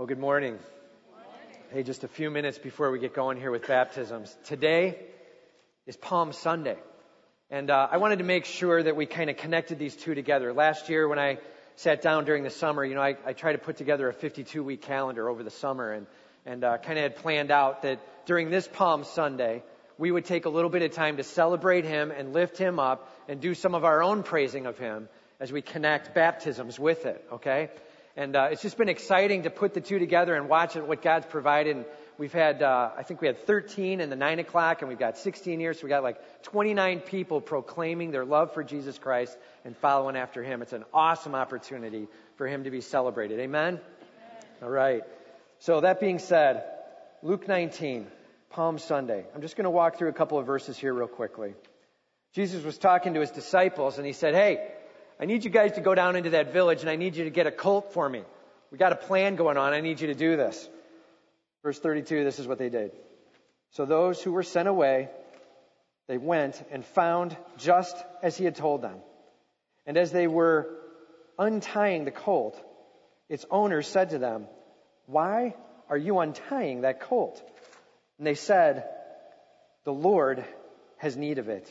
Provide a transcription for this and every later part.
Well, good morning. Hey, just a few minutes before we get going here with baptisms. Today is Palm Sunday. And uh, I wanted to make sure that we kind of connected these two together. Last year, when I sat down during the summer, you know, I, I tried to put together a 52 week calendar over the summer and, and uh, kind of had planned out that during this Palm Sunday, we would take a little bit of time to celebrate him and lift him up and do some of our own praising of him as we connect baptisms with it, okay? And uh, it's just been exciting to put the two together and watch what God's provided. And we've had, uh, I think we had 13 in the 9 o'clock, and we've got 16 here. So we got like 29 people proclaiming their love for Jesus Christ and following after Him. It's an awesome opportunity for Him to be celebrated. Amen? Amen. All right. So that being said, Luke 19, Palm Sunday. I'm just going to walk through a couple of verses here real quickly. Jesus was talking to his disciples, and he said, Hey, I need you guys to go down into that village and I need you to get a colt for me. We got a plan going on. I need you to do this. Verse 32, this is what they did. So those who were sent away, they went and found just as he had told them. And as they were untying the colt, its owner said to them, Why are you untying that colt? And they said, The Lord has need of it.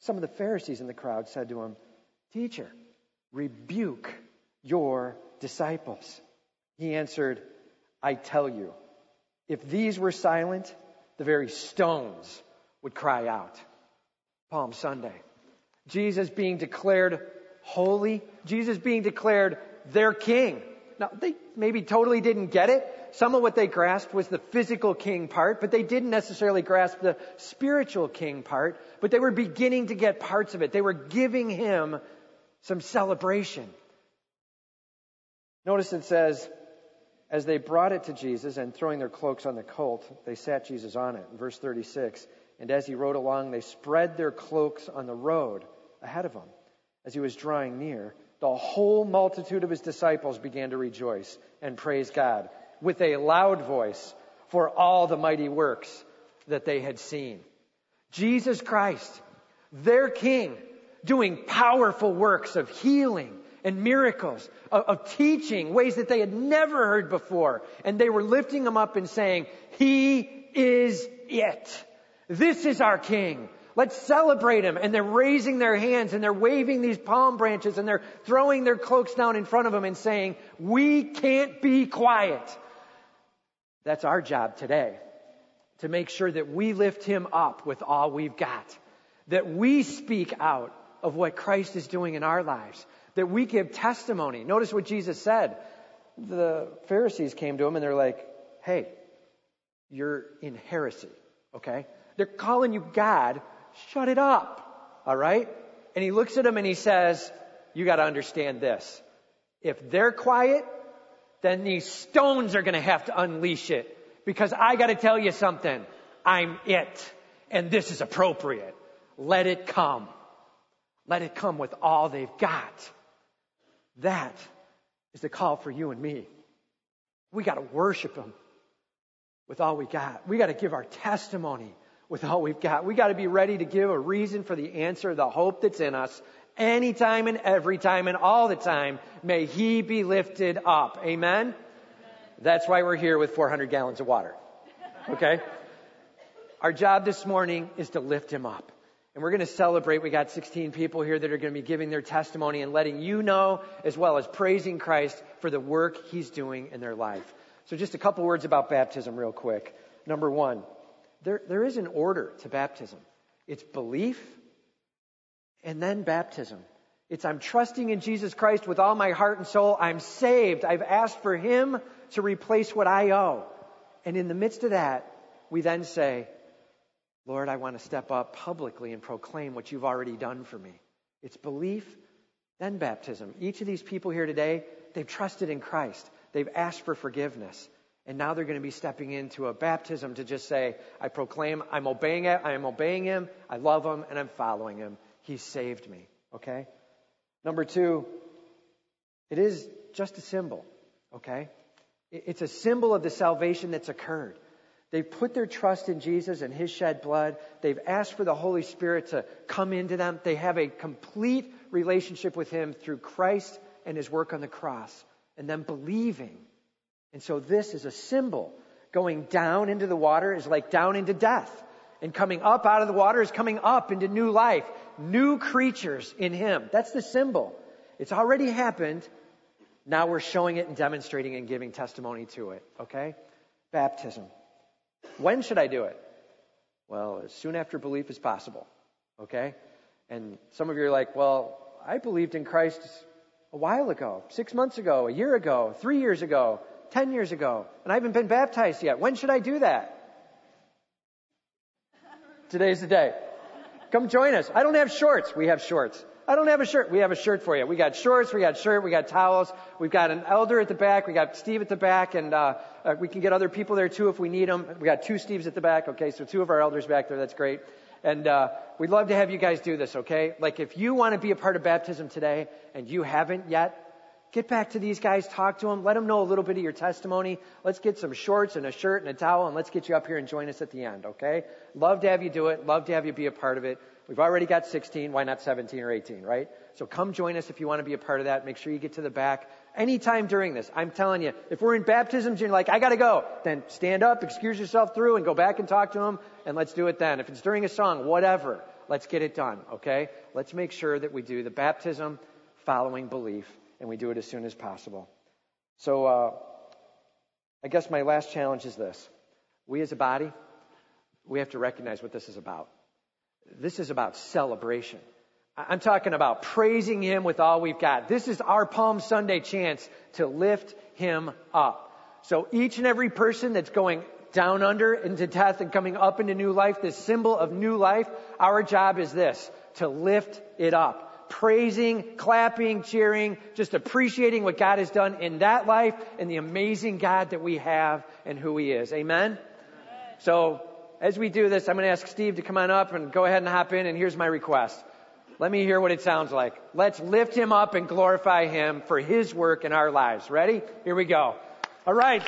Some of the Pharisees in the crowd said to him, Teacher, rebuke your disciples. He answered, I tell you, if these were silent, the very stones would cry out. Palm Sunday. Jesus being declared holy, Jesus being declared their king. Now, they maybe totally didn't get it. Some of what they grasped was the physical king part, but they didn't necessarily grasp the spiritual king part, but they were beginning to get parts of it. They were giving him some celebration. Notice it says, as they brought it to Jesus and throwing their cloaks on the colt, they sat Jesus on it. Verse 36, and as he rode along, they spread their cloaks on the road ahead of him. As he was drawing near, the whole multitude of his disciples began to rejoice and praise God with a loud voice for all the mighty works that they had seen. Jesus Christ, their King, doing powerful works of healing and miracles, of, of, teaching ways that they had never heard before. And they were lifting him up and saying, He is it. This is our King. Let's celebrate him. And they're raising their hands and they're waving these palm branches and they're throwing their cloaks down in front of him and saying, We can't be quiet. That's our job today. To make sure that we lift him up with all we've got. That we speak out of what Christ is doing in our lives. That we give testimony. Notice what Jesus said. The Pharisees came to him and they're like, hey, you're in heresy. Okay? They're calling you God. Shut it up. All right? And he looks at him and he says, you got to understand this. If they're quiet, then these stones are going to have to unleash it. Because I got to tell you something. I'm it. And this is appropriate. Let it come. Let it come with all they've got. That is the call for you and me. We got to worship Him with all we got. We got to give our testimony with all we've got. We got to be ready to give a reason for the answer, the hope that's in us anytime and every time and all the time. May he be lifted up. Amen? That's why we're here with 400 gallons of water. Okay? Our job this morning is to lift him up. And we're going to celebrate. We got 16 people here that are going to be giving their testimony and letting you know, as well as praising Christ for the work he's doing in their life. So just a couple words about baptism real quick. Number one, there, there is an order to baptism. It's belief, and then baptism. It's I'm trusting in Jesus Christ with all my heart and soul. I'm saved. I've asked for Him to replace what I owe. And in the midst of that, we then say, Lord, I want to step up publicly and proclaim what you've already done for me. It's belief, then baptism. Each of these people here today, they've trusted in Christ. They've asked for forgiveness. And now they're going to be stepping into a baptism to just say, I proclaim, I'm obeying it, I am obeying him, I love him, and I'm following him. He saved me. Okay? Number two, it is just a symbol. Okay? It's a symbol of the salvation that's occurred. They've put their trust in Jesus and His shed blood. They've asked for the Holy Spirit to come into them. They have a complete relationship with Him through Christ and His work on the cross and them believing. And so this is a symbol. Going down into the water is like down into death. And coming up out of the water is coming up into new life, new creatures in Him. That's the symbol. It's already happened. Now we're showing it and demonstrating and giving testimony to it. Okay? Baptism. When should I do it? Well, as soon after belief as possible. Okay? And some of you are like, well, I believed in Christ a while ago, six months ago, a year ago, three years ago, ten years ago, and I haven't been baptized yet. When should I do that? Today's the day. Come join us. I don't have shorts. We have shorts. I don't have a shirt. We have a shirt for you. We got shorts, we got shirt, we got towels. We've got an elder at the back. We got Steve at the back, and uh, uh, we can get other people there too if we need them. We got two Steves at the back. Okay, so two of our elders back there. That's great. And uh, we'd love to have you guys do this. Okay, like if you want to be a part of baptism today and you haven't yet, Get back to these guys, talk to them, let them know a little bit of your testimony. Let's get some shorts and a shirt and a towel and let's get you up here and join us at the end, okay? Love to have you do it. Love to have you be a part of it. We've already got 16. Why not 17 or 18, right? So come join us if you want to be a part of that. Make sure you get to the back anytime during this. I'm telling you, if we're in baptisms and you're like, I gotta go, then stand up, excuse yourself through and go back and talk to them and let's do it then. If it's during a song, whatever, let's get it done, okay? Let's make sure that we do the baptism following belief and we do it as soon as possible. So, uh, I guess my last challenge is this. We as a body, we have to recognize what this is about. This is about celebration. I'm talking about praising Him with all we've got. This is our Palm Sunday chance to lift Him up. So each and every person that's going down under into death and coming up into new life, this symbol of new life, our job is this, to lift it up. Praising, clapping, cheering, just appreciating what God has done in that life and the amazing God that we have and who He is. Amen? Amen. So as we do this, I'm going to ask Steve to come on up and go ahead and hop in. And here's my request. Let me hear what it sounds like. Let's lift him up and glorify him for his work in our lives. Ready? Here we go. All right.